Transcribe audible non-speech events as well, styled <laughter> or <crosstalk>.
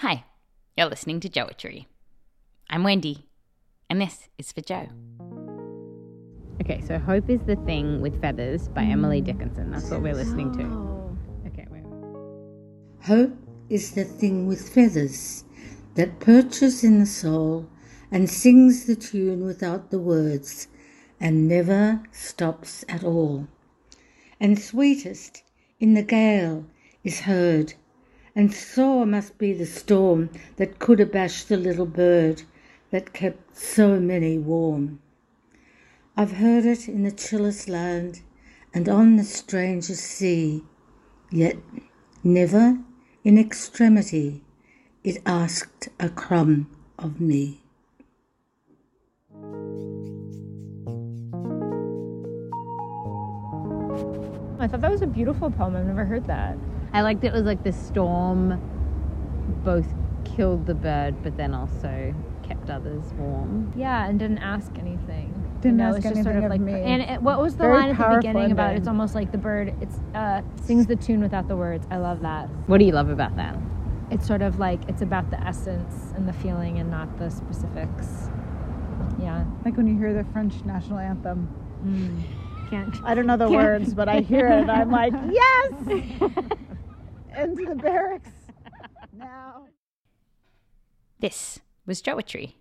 Hi, you're listening to Joetry. I'm Wendy, and this is for Joe. Okay, so Hope is the Thing with Feathers by Emily Dickinson. That's what we're listening to. Okay, wait. Hope is the thing with feathers that perches in the soul and sings the tune without the words and never stops at all. And sweetest in the gale is heard, and sore must be the storm that could abash the little bird that kept so many warm. I've heard it in the chillest land and on the strangest sea, yet never in extremity it asked a crumb of me. I thought that was a beautiful poem. I've never heard that. I liked it was like the storm both killed the bird but then also kept others warm. Yeah, and didn't ask anything. Didn't You know, ask it's just sort anything of of like, me. and it, what was the Very line at the powerful beginning about? It's almost like the bird. It's uh, sings the tune without the words. I love that. What do you love about that? It's sort of like it's about the essence and the feeling and not the specifics. Yeah. Like when you hear the French national anthem. Can't. I don't know the words, but I hear it. I'm like, <laughs> yes! Into the barracks <laughs> now. This was Joetry.